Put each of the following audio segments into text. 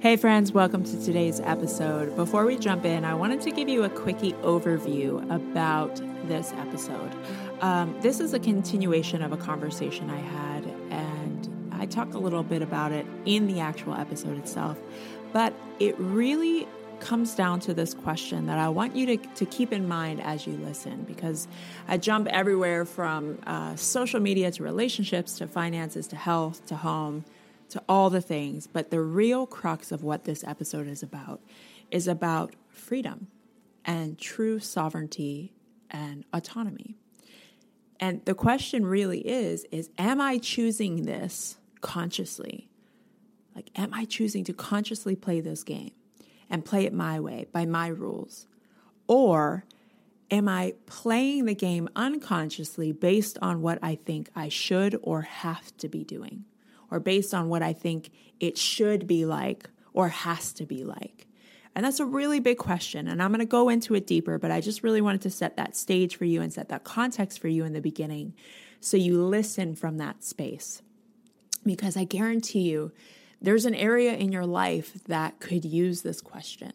Hey, friends, welcome to today's episode. Before we jump in, I wanted to give you a quickie overview about this episode. Um, this is a continuation of a conversation I had, and I talk a little bit about it in the actual episode itself, but it really comes down to this question that I want you to, to keep in mind as you listen because I jump everywhere from uh, social media to relationships to finances to health to home to all the things, but the real crux of what this episode is about is about freedom and true sovereignty and autonomy. And the question really is is am I choosing this consciously? Like am I choosing to consciously play this game and play it my way by my rules? Or am I playing the game unconsciously based on what I think I should or have to be doing? Or based on what I think it should be like or has to be like? And that's a really big question. And I'm going to go into it deeper, but I just really wanted to set that stage for you and set that context for you in the beginning so you listen from that space. Because I guarantee you, there's an area in your life that could use this question.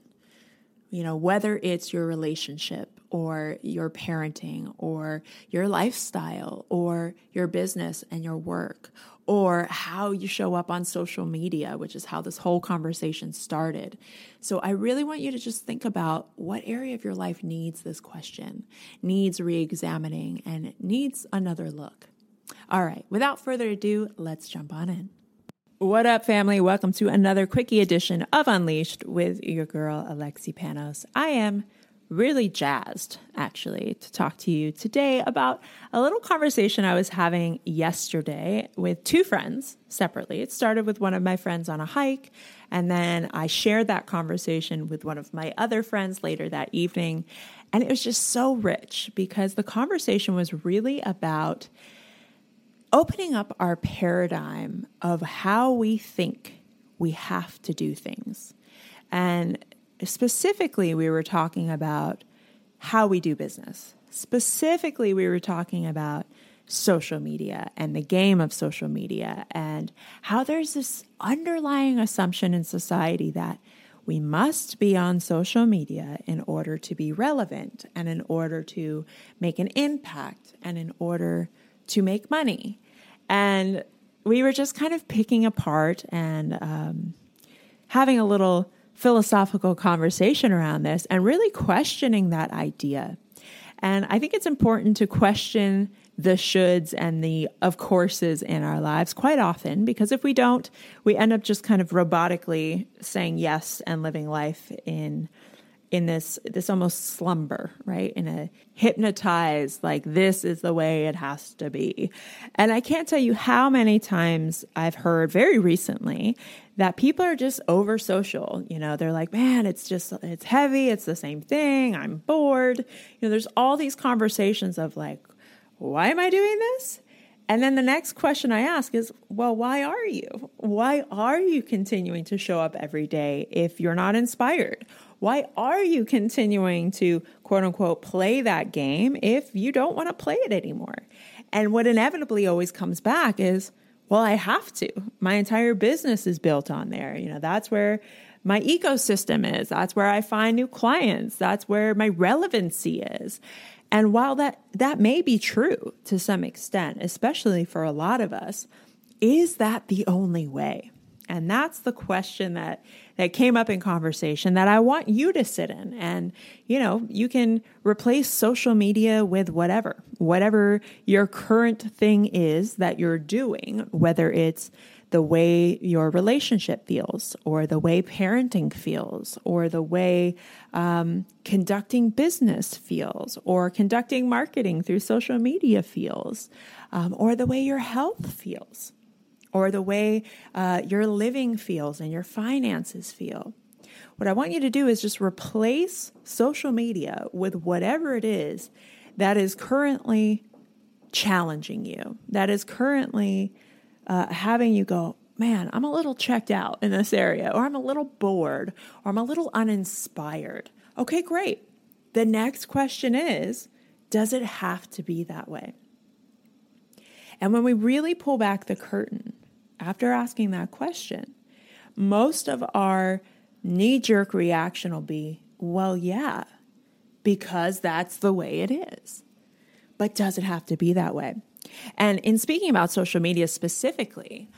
You know, whether it's your relationship or your parenting or your lifestyle or your business and your work or how you show up on social media, which is how this whole conversation started. So I really want you to just think about what area of your life needs this question, needs re examining, and needs another look. All right, without further ado, let's jump on in. What up, family? Welcome to another quickie edition of Unleashed with your girl, Alexi Panos. I am really jazzed, actually, to talk to you today about a little conversation I was having yesterday with two friends separately. It started with one of my friends on a hike, and then I shared that conversation with one of my other friends later that evening. And it was just so rich because the conversation was really about opening up our paradigm of how we think we have to do things. And specifically, we were talking about how we do business. Specifically, we were talking about social media and the game of social media and how there's this underlying assumption in society that we must be on social media in order to be relevant and in order to make an impact and in order to make money. And we were just kind of picking apart and um, having a little philosophical conversation around this and really questioning that idea. And I think it's important to question the shoulds and the of courses in our lives quite often because if we don't, we end up just kind of robotically saying yes and living life in in this this almost slumber, right? In a hypnotized like this is the way it has to be. And I can't tell you how many times I've heard very recently that people are just over social. You know, they're like, "Man, it's just it's heavy, it's the same thing. I'm bored." You know, there's all these conversations of like, "Why am I doing this?" And then the next question I ask is, well, why are you? Why are you continuing to show up every day if you're not inspired? Why are you continuing to quote unquote play that game if you don't want to play it anymore? And what inevitably always comes back is, well, I have to. My entire business is built on there. You know, that's where my ecosystem is. That's where I find new clients. That's where my relevancy is. And while that that may be true to some extent, especially for a lot of us, is that the only way? And that's the question that that came up in conversation that I want you to sit in. And you know, you can replace social media with whatever. Whatever your current thing is that you're doing, whether it's the way your relationship feels, or the way parenting feels, or the way um, conducting business feels, or conducting marketing through social media feels, um, or the way your health feels or the way uh, your living feels and your finances feel. What I want you to do is just replace social media with whatever it is that is currently challenging you, that is currently uh, having you go, man, I'm a little checked out in this area, or I'm a little bored, or I'm a little uninspired. Okay, great. The next question is Does it have to be that way? And when we really pull back the curtain after asking that question, most of our knee jerk reaction will be, well, yeah, because that's the way it is. But does it have to be that way? And in speaking about social media specifically,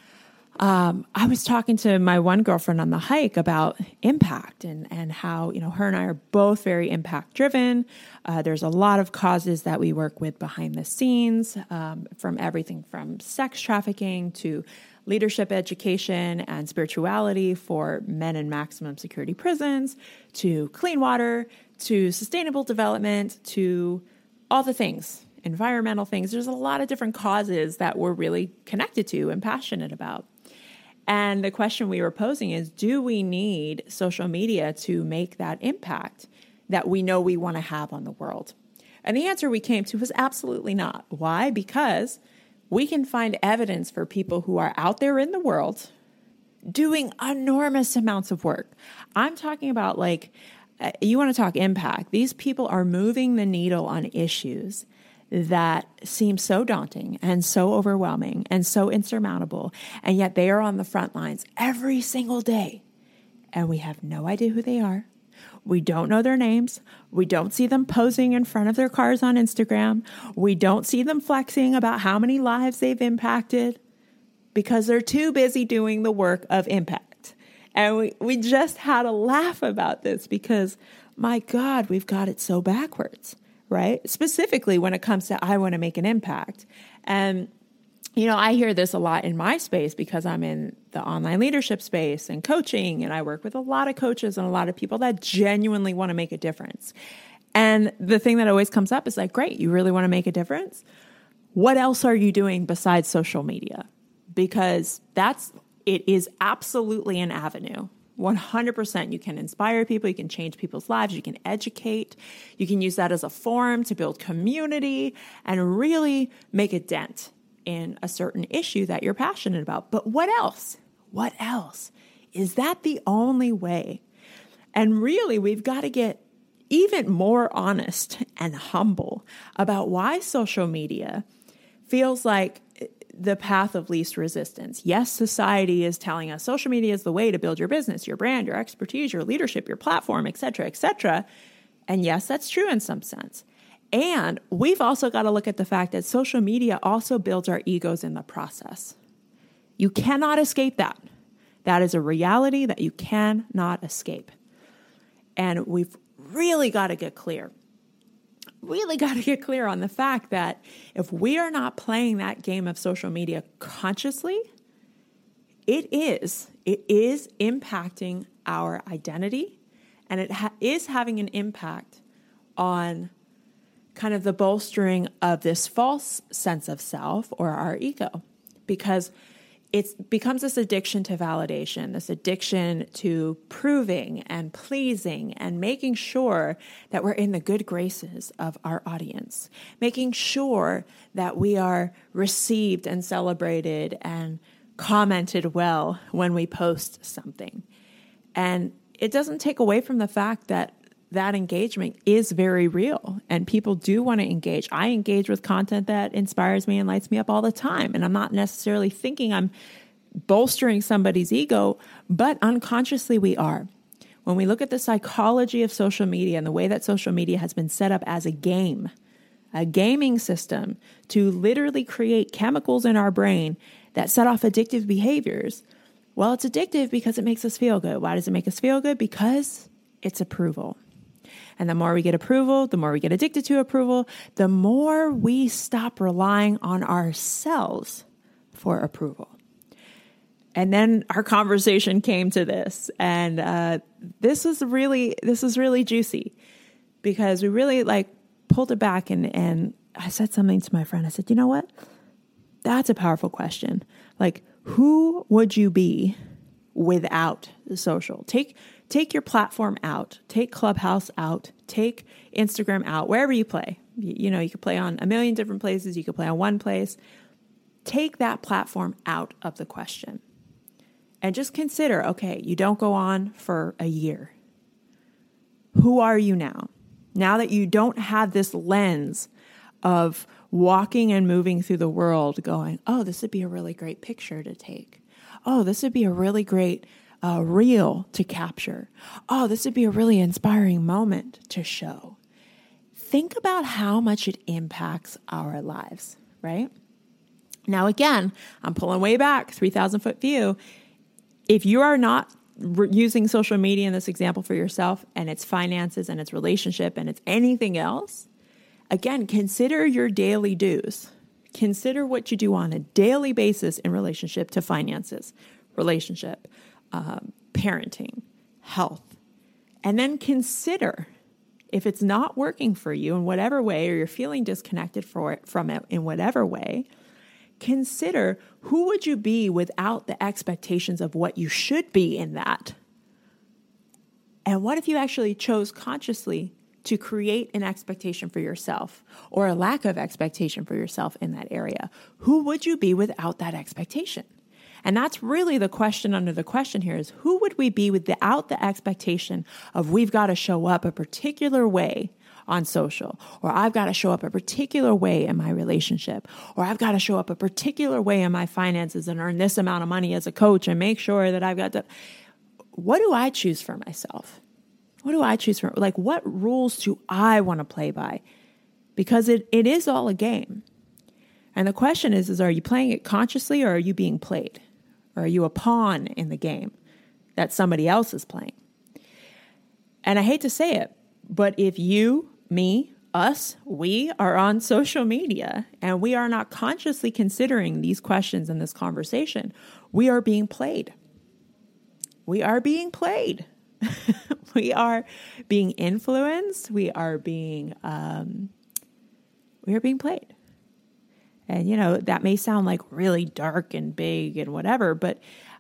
um, I was talking to my one girlfriend on the hike about impact and, and how, you know, her and I are both very impact driven. Uh, there's a lot of causes that we work with behind the scenes, um, from everything from sex trafficking to leadership education and spirituality for men in maximum security prisons to clean water to sustainable development to all the things, environmental things. There's a lot of different causes that we're really connected to and passionate about. And the question we were posing is do we need social media to make that impact that we know we want to have on the world? And the answer we came to was absolutely not. Why? Because we can find evidence for people who are out there in the world doing enormous amounts of work. I'm talking about like, uh, you want to talk impact. These people are moving the needle on issues that seem so daunting and so overwhelming and so insurmountable. And yet they are on the front lines every single day. And we have no idea who they are. We don't know their names. We don't see them posing in front of their cars on Instagram. We don't see them flexing about how many lives they've impacted because they're too busy doing the work of impact. And we, we just had a laugh about this because, my God, we've got it so backwards right? Specifically when it comes to I want to make an impact. And you know, I hear this a lot in my space because I'm in the online leadership space and coaching, and I work with a lot of coaches and a lot of people that genuinely want to make a difference. And the thing that always comes up is like, great, you really want to make a difference? What else are you doing besides social media? Because that's, it is absolutely an avenue 100% you can inspire people, you can change people's lives, you can educate, you can use that as a forum to build community and really make a dent in a certain issue that you're passionate about. But what else? What else? Is that the only way? And really, we've got to get even more honest and humble about why social media feels like the path of least resistance. Yes, society is telling us social media is the way to build your business, your brand, your expertise, your leadership, your platform, etc., etc. And yes, that's true in some sense. And we've also got to look at the fact that social media also builds our egos in the process. You cannot escape that. That is a reality that you cannot escape. And we've really got to get clear really got to get clear on the fact that if we are not playing that game of social media consciously, it is it is impacting our identity and it ha- is having an impact on kind of the bolstering of this false sense of self or our ego because it becomes this addiction to validation, this addiction to proving and pleasing and making sure that we're in the good graces of our audience, making sure that we are received and celebrated and commented well when we post something. And it doesn't take away from the fact that that engagement is very real and people do want to engage. I engage with content that inspires me and lights me up all the time. And I'm not necessarily thinking I'm bolstering somebody's ego, but unconsciously we are. When we look at the psychology of social media and the way that social media has been set up as a game, a gaming system to literally create chemicals in our brain that set off addictive behaviors. Well, it's addictive because it makes us feel good. Why does it make us feel good? Because it's approval. And the more we get approval, the more we get addicted to approval, the more we stop relying on ourselves for approval. And then our conversation came to this, and uh, this was really this was really juicy because we really like pulled it back and and I said something to my friend. I said, you know what? That's a powerful question. Like, who would you be without the social? Take take your platform out, take Clubhouse out, take Instagram out, wherever you play. You, you know, you could play on a million different places, you could play on one place. Take that platform out of the question. And just consider okay, you don't go on for a year. Who are you now? Now that you don't have this lens of walking and moving through the world, going, oh, this would be a really great picture to take. Oh, this would be a really great Uh, a reel to capture. Oh, this would be a really inspiring moment to show. Think about how much it impacts our lives, right? Now, again, I'm pulling way back, 3,000 foot view. If you are not re- using social media in this example for yourself and its finances and its relationship and it's anything else, again, consider your daily dues. Consider what you do on a daily basis in relationship to finances, relationship, um, parenting, health. And then consider if it's not working for you in whatever way, or you're feeling disconnected it, from it in whatever way, consider who would you be without the expectations of what you should be in that? And what if you actually chose consciously to create an expectation for yourself or a lack of expectation for yourself in that area? Who would you be without that expectation? And that's really the question under the question here is who would we be without the expectation of we've got to show up a particular way on social, or I've got to show up a particular way in my relationship, or I've got to show up a particular way in my finances and earn this amount of money as a coach and make sure that I've got to. What do I choose for myself? What do I choose for? Like, what rules do I want to play by? Because it, it is all a game. And the question is, is are you playing it consciously or are you being played? Or are you a pawn in the game that somebody else is playing? And I hate to say it, but if you me, us, we are on social media and we are not consciously considering these questions in this conversation, we are being played. We are being played. we are being influenced. We are being um, we are being played. And you know that may sound like really dark and big and whatever, but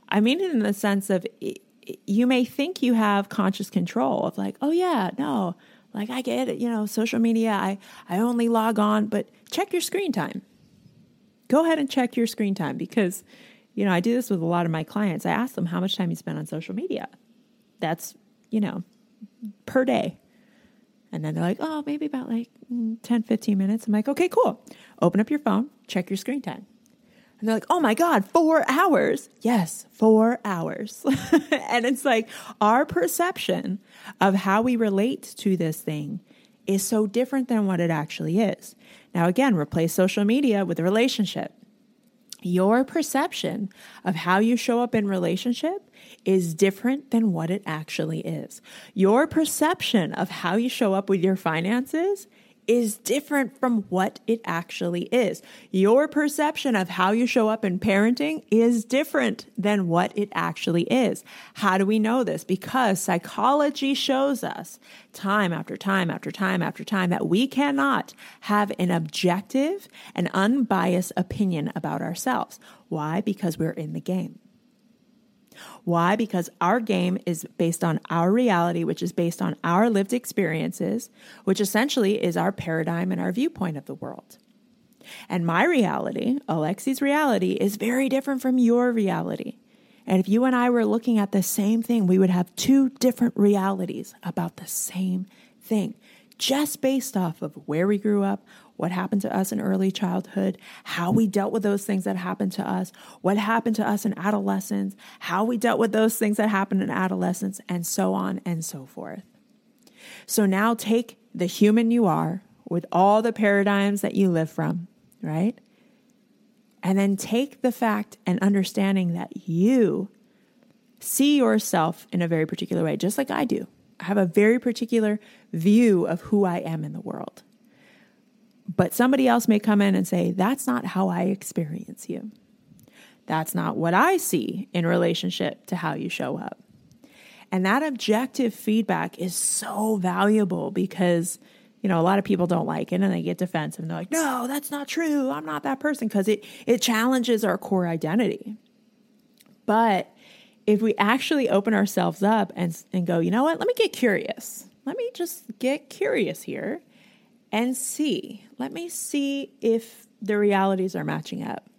I mean it in the sense of it, you may think you have conscious control of like, oh yeah, no, like I get it, you know, social media, I, I only log on, but check your screen time. Go ahead and check your screen time because, you know, I do this with a lot of my clients. I ask them how much time you spend on social media. That's, you know, per day. And then they're like, oh, maybe about like mm, 10, 15 minutes. I'm like, okay, cool. Open up your phone, check your screen time. And they're like, oh my God, four hours. Yes, four hours. and it's like our perception of how we relate to this thing is so different than what it actually is. Now, again, replace social media with a relationship. Your perception of how you show up in relationship is different than what it actually is. Your perception of how you show up with your finances is different from what it actually is. Your perception of how you show up in parenting is different than what it actually is. How do we know this? Because psychology shows us time after time after time after time that we cannot have an objective and unbiased opinion about ourselves. Why? Because we're in the game. Why? Because our game is based on our reality, which is based on our lived experiences, which essentially is our paradigm and our viewpoint of the world. And my reality, Alexi's reality, is very different from your reality. And if you and I were looking at the same thing, we would have two different realities about the same thing, just based off of where we grew up, what happened to us in early childhood, how we dealt with those things that happened to us, what happened to us in adolescence, how we dealt with those things that happened in adolescence, and so on and so forth. So now take the human you are with all the paradigms that you live from, right? And then take the fact and understanding that you see yourself in a very particular way, just like I do. I have a very particular view of who I am in the world. But somebody else may come in and say, That's not how I experience you. That's not what I see in relationship to how you show up. And that objective feedback is so valuable because, you know, a lot of people don't like it and they get defensive and they're like, no, that's not true. I'm not that person because it, it challenges our core identity. But if we actually open ourselves up and, and go, you know what, let me get curious. Let me just get curious here and see. Let me see if the realities are matching up.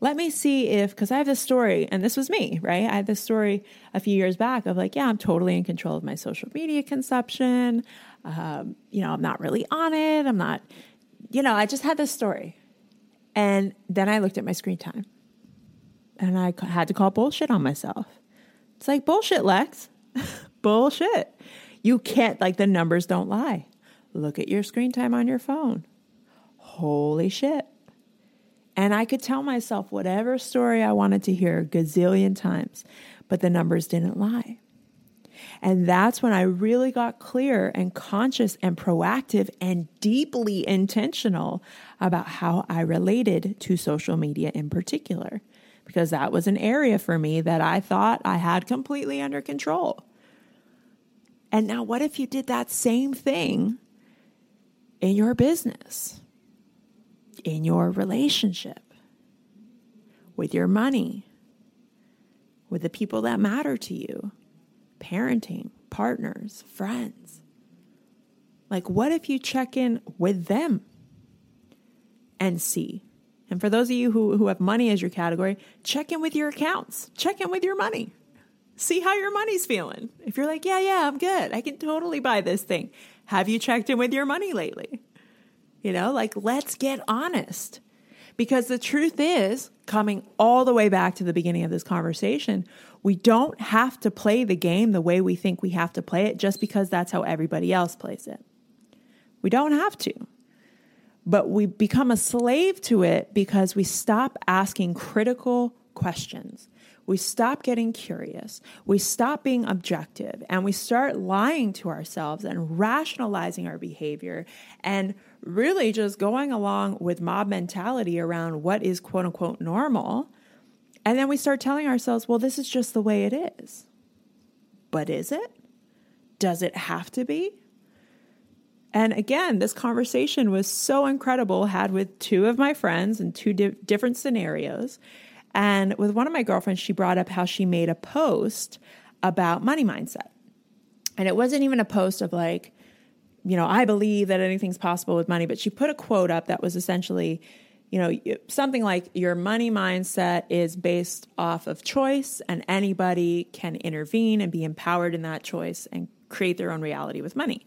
Let me see if, because I have this story, and this was me, right? I had this story a few years back of like, yeah, I'm totally in control of my social media consumption. Um, you know, I'm not really on it. I'm not, you know, I just had this story. And then I looked at my screen time and I had to call bullshit on myself It's like bullshit, Lex. bullshit. You can't, like, the numbers don't lie. Look at your screen time on your phone. Holy shit. And I could tell myself whatever story I wanted to hear gazillion times, but the numbers didn't lie. And that's when I really got clear and conscious and proactive and deeply intentional about how I related to social media in particular, because that was an area for me that I thought I had completely under control. And now, what if you did that same thing in your business? in your relationship, with your money, with the people that matter to you, parenting, partners, friends. Like, what if you check in with them and see? And for those of you who, who have money as your category, check in with your accounts, check in with your money. See how your money's feeling. If you're like, yeah, yeah, I'm good. I can totally buy this thing. Have you checked in with your money lately? You know, like let's get honest. Because the truth is, coming all the way back to the beginning of this conversation, we don't have to play the game the way we think we have to play it just because that's how everybody else plays it. We don't have to. But we become a slave to it because we stop asking critical questions. We stop getting curious. We stop being objective and we start lying to ourselves and rationalizing our behavior and really just going along with mob mentality around what is quote unquote normal. And then we start telling ourselves, well, this is just the way it is. But is it? Does it have to be? And again, this conversation was so incredible, had with two of my friends in two di- different scenarios. And with one of my girlfriends, she brought up how she made a post about money mindset. And it wasn't even a post of like, you know, I believe that anything's possible with money, but she put a quote up that was essentially, you know, something like your money mindset is based off of choice and anybody can intervene and be empowered in that choice and create their own reality with money.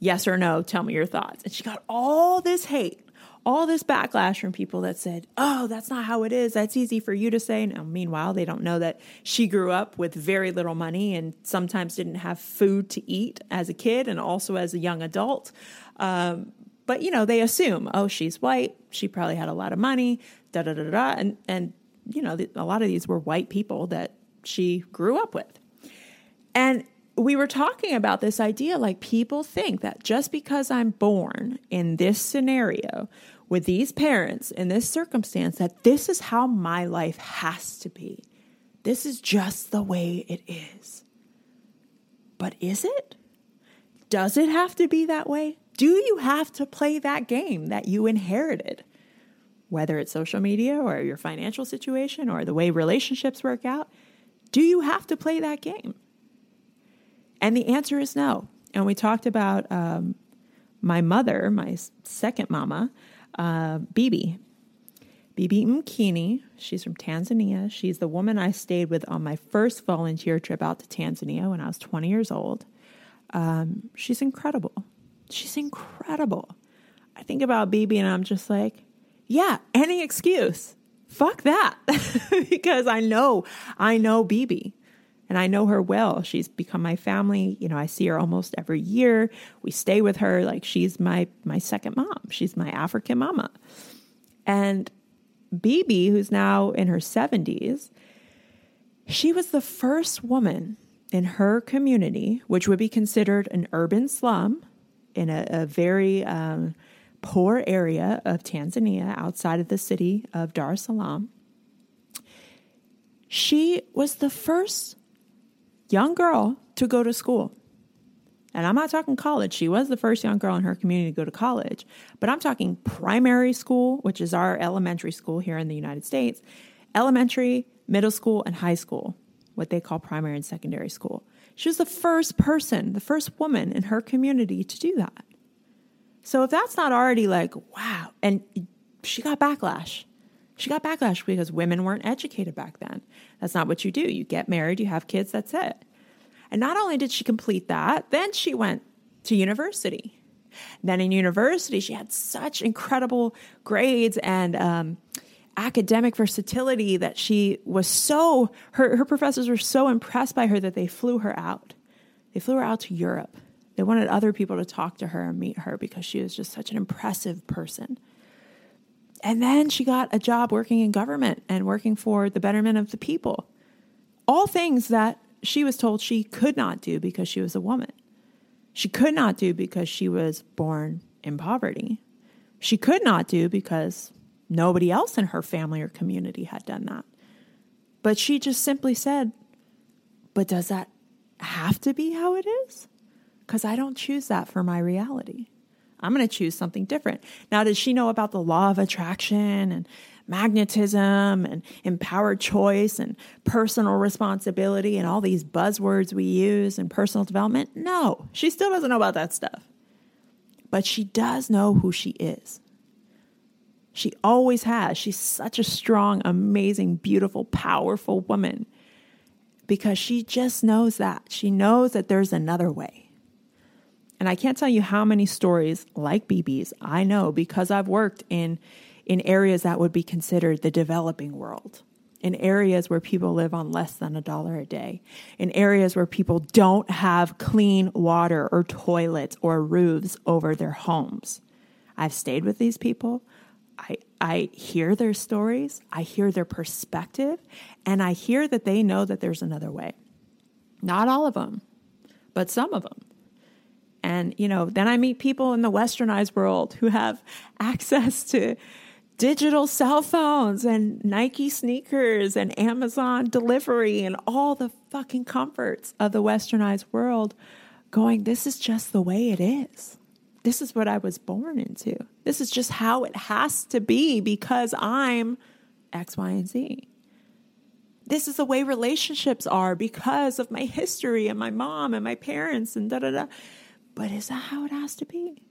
Yes or no, tell me your thoughts. And she got all this hate all this backlash from people that said, Oh, that's not how it is. That's easy for you to say. Meanwhile, they don't know that she grew up with very little money and sometimes didn't have food to eat as a kid and also as a young adult. Um, but, you know, they assume, oh, she's white. She probably had a lot of money, da da da da. And, and you know, a lot of these were white people that she grew up with. And we were talking about this idea like people think that just because I'm born in this scenario with these parents in this circumstance that this is how my life has to be. This is just the way it is. But is it? Does it have to be that way? Do you have to play that game that you inherited? Whether it's social media or your financial situation or the way relationships work out, do you have to play that game? And the answer is no. And we talked about um, my mother, my second mama, uh, Bibi. Bibi Mkini, she's from Tanzania. She's the woman I stayed with on my first volunteer trip out to Tanzania when I was 20 years old. Um, she's incredible. She's incredible. I think about Bibi and I'm just like, yeah, any excuse. Fuck that. because I know, I know Bibi and I know her well. She's become my family. You know, I see her almost every year. We stay with her like she's my my second mom. She's my African mama. And Bibi, who's now in her 70s, she was the first woman in her community, which would be considered an urban slum in a, a very um, poor area of Tanzania outside of the city of Dar es Salaam. She was the first young girl to go to school. And I'm not talking college. She was the first young girl in her community to go to college, but I'm talking primary school, which is our elementary school here in the United States, elementary, middle school, and high school, what they call primary and secondary school. She was the first person, the first woman in her community to do that. So if that's not already like, wow, and she got backlash. She got backlash because women weren't educated back then. That's not what you do. You get married, you have kids, that's it. And not only did she complete that, then she went to university. Then in university, she had such incredible grades and um, academic versatility that she was so, her, her professors were so impressed by her that they flew her out. They flew her out to Europe. They wanted other people to talk to her and meet her because she was just such an impressive person. And then she got a job working in government and working for the betterment of the people. All things that she was told she could not do because she was a woman. She could not do because she was born in poverty. She could not do because nobody else in her family or community had done that. But she just simply said, But does that have to be how it is? Because I don't choose that for my reality. I'm going to choose something different. Now, does she know about the law of attraction and magnetism and empowered choice and personal responsibility and all these buzzwords we use in personal development? No, she still doesn't know about that stuff. But she does know who she is. She always has. She's such a strong, amazing, beautiful, powerful woman because she just knows that. She knows that there's another way. And I can't tell you how many stories like Bibi's I know because I've worked in in areas that would be considered the developing world, in areas where people live on less than a dollar a day, in areas where people don't have clean water or toilets or roofs over their homes. I've stayed with these people. I, I hear their stories, I hear their perspective, and I hear that they know that there's another way. Not all of them, but some of them. And, you know, then I meet people in the westernized world who have access to digital cell phones and Nike sneakers and Amazon delivery and all the fucking comforts of the westernized world, going, this is just the way it is. This is what I was born into. This is just how it has to be because I'm X, Y, and Z. This is the way relationships are because of my history and my mom and my parents and da da da. But is that how it has to be?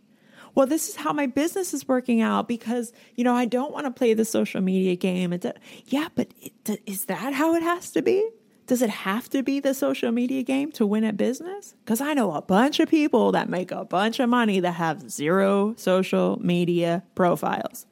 Well, this is how my business is working out because, you know, I don't want to play the social media game. It's a, yeah, but it, is that how it has to be? Does it have to be the social media game to win at business? Because I know a bunch of people that make a bunch of money that have zero social media profiles.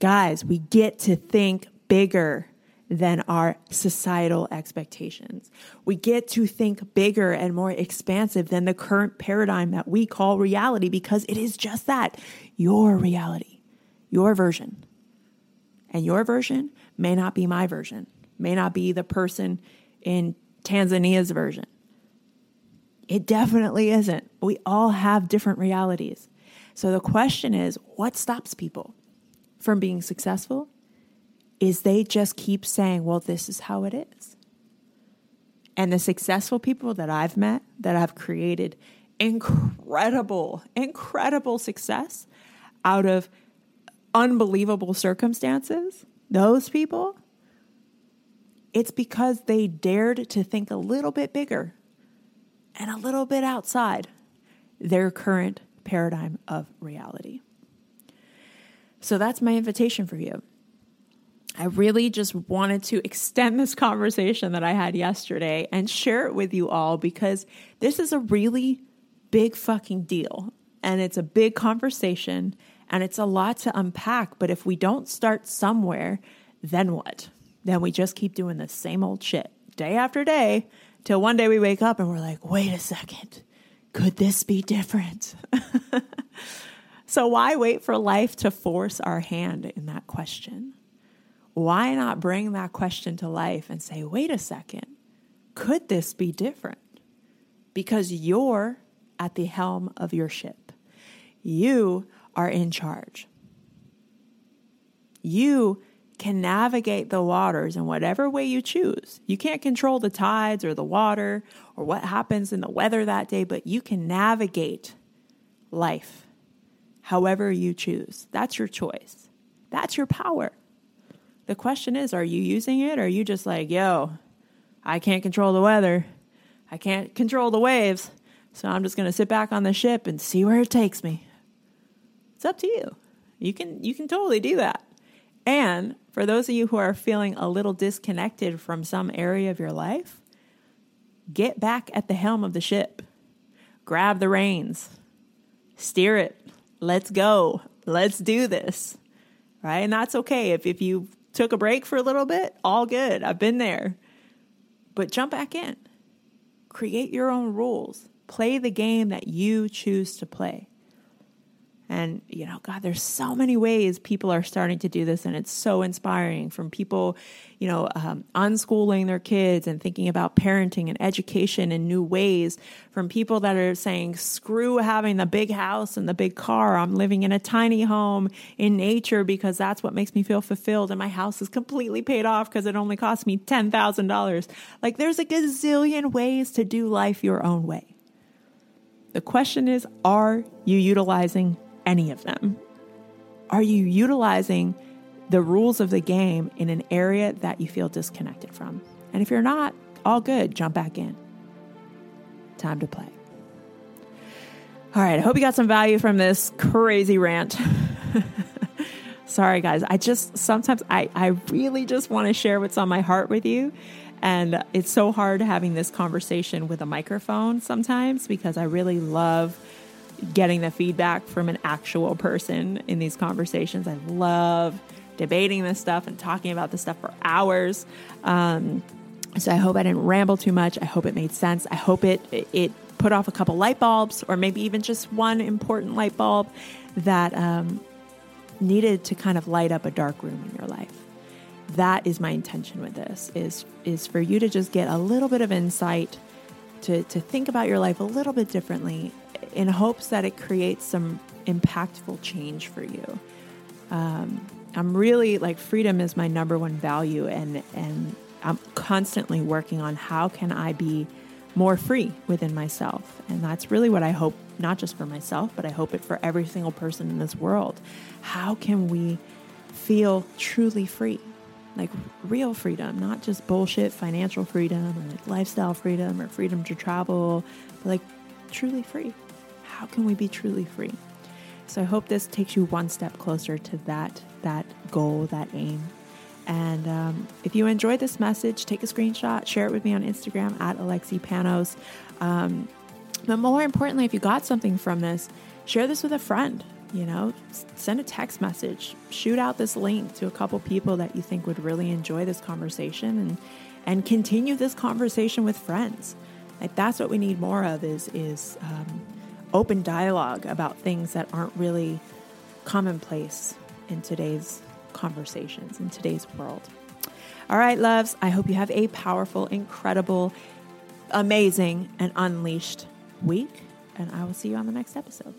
Guys, we get to think bigger than our societal expectations. We get to think bigger and more expansive than the current paradigm that we call reality because it is just that your reality, your version. And your version may not be my version, may not be the person in Tanzania's version. It definitely isn't. We all have different realities. So the question is what stops people from being successful is they just keep saying, well, this is how it is. And the successful people that I've met that have created incredible, incredible success out of unbelievable circumstances, those people, it's because they dared to think a little bit bigger and a little bit outside their current paradigm of reality. So that's my invitation for you. I really just wanted to extend this conversation that I had yesterday and share it with you all because this is a really big fucking deal. And it's a big conversation and it's a lot to unpack. But if we don't start somewhere, then what? Then we just keep doing the same old shit day after day till one day we wake up and we're like, wait a second, could this be different? so, why wait for life to force our hand in that question? Why not bring that question to life and say, wait a second, could this be different? Because you're at the helm of your ship, you are in charge. You can navigate the waters in whatever way you choose. You can't control the tides or the water or what happens in the weather that day, but you can navigate life however you choose. That's your choice. That's your power. The question is, are you using it or are you just like, yo, I can't control the weather. I can't control the waves. So I'm just going to sit back on the ship and see where it takes me. It's up to you. You can you can totally do that. And for those of you who are feeling a little disconnected from some area of your life, get back at the helm of the ship. Grab the reins. Steer it. Let's go. Let's do this right? And that's okay. If, if you took a break for a little bit, all good. I've been there. But jump back in. Create your own rules. Play the game that you choose to play. And, you know, God, there's so many ways people are starting to do this, and it's so inspiring from people, you know, um, unschooling their kids and thinking about parenting and education in new ways, from people that are saying, screw having the big house and the big car. I'm living in a tiny home in nature because that's what makes me feel fulfilled, and my house is completely paid off because it only cost me $10,000. Like, there's a gazillion ways to do life your own way. The question is, are you utilizing any of them? Are you utilizing the rules of the game in an area that you feel disconnected from? And if you're not, all good, jump back in. Time to play. All right, I hope you got some value from this crazy rant. Sorry, guys. I just sometimes I, I really just want to share what's on my heart with you. And it's so hard having this conversation with a microphone sometimes because I really love getting the feedback from an actual person in these conversations. I love debating this stuff and talking about this stuff for hours. Um, so I hope I didn't ramble too much. I hope it made sense. I hope it it put off a couple light bulbs, or maybe even just one important light bulb that um, needed to kind of light up a dark room in your life. That is my intention with this. is is for you to just get a little bit of insight to to think about your life a little bit differently in hopes that it creates some impactful change for you. Um, I'm really like freedom is my number one value, and and I'm constantly working on how can I be more free within myself, and that's really what I hope, not just for myself, but I hope it for every single person in this world. How can we feel truly free? Like real freedom, not just bullshit financial freedom or like lifestyle freedom or freedom to travel, but like truly free how can we be truly free? So I hope this takes you one step closer to that that goal, that aim. And um, if you enjoyed this message, take a screenshot, share it with me on Instagram at Alexi Panos. Um, but more importantly, if you got something from this, share this with a friend. You know, send a text message, shoot out this link to a couple people that you think would really enjoy this conversation, and and continue this conversation with friends. Like that's what we need more of is is um, open dialogue about things that aren't really commonplace in today's conversations, in today's world. All right, loves, I hope you have a powerful, incredible, amazing, and unleashed week. And I will see you on the next episode.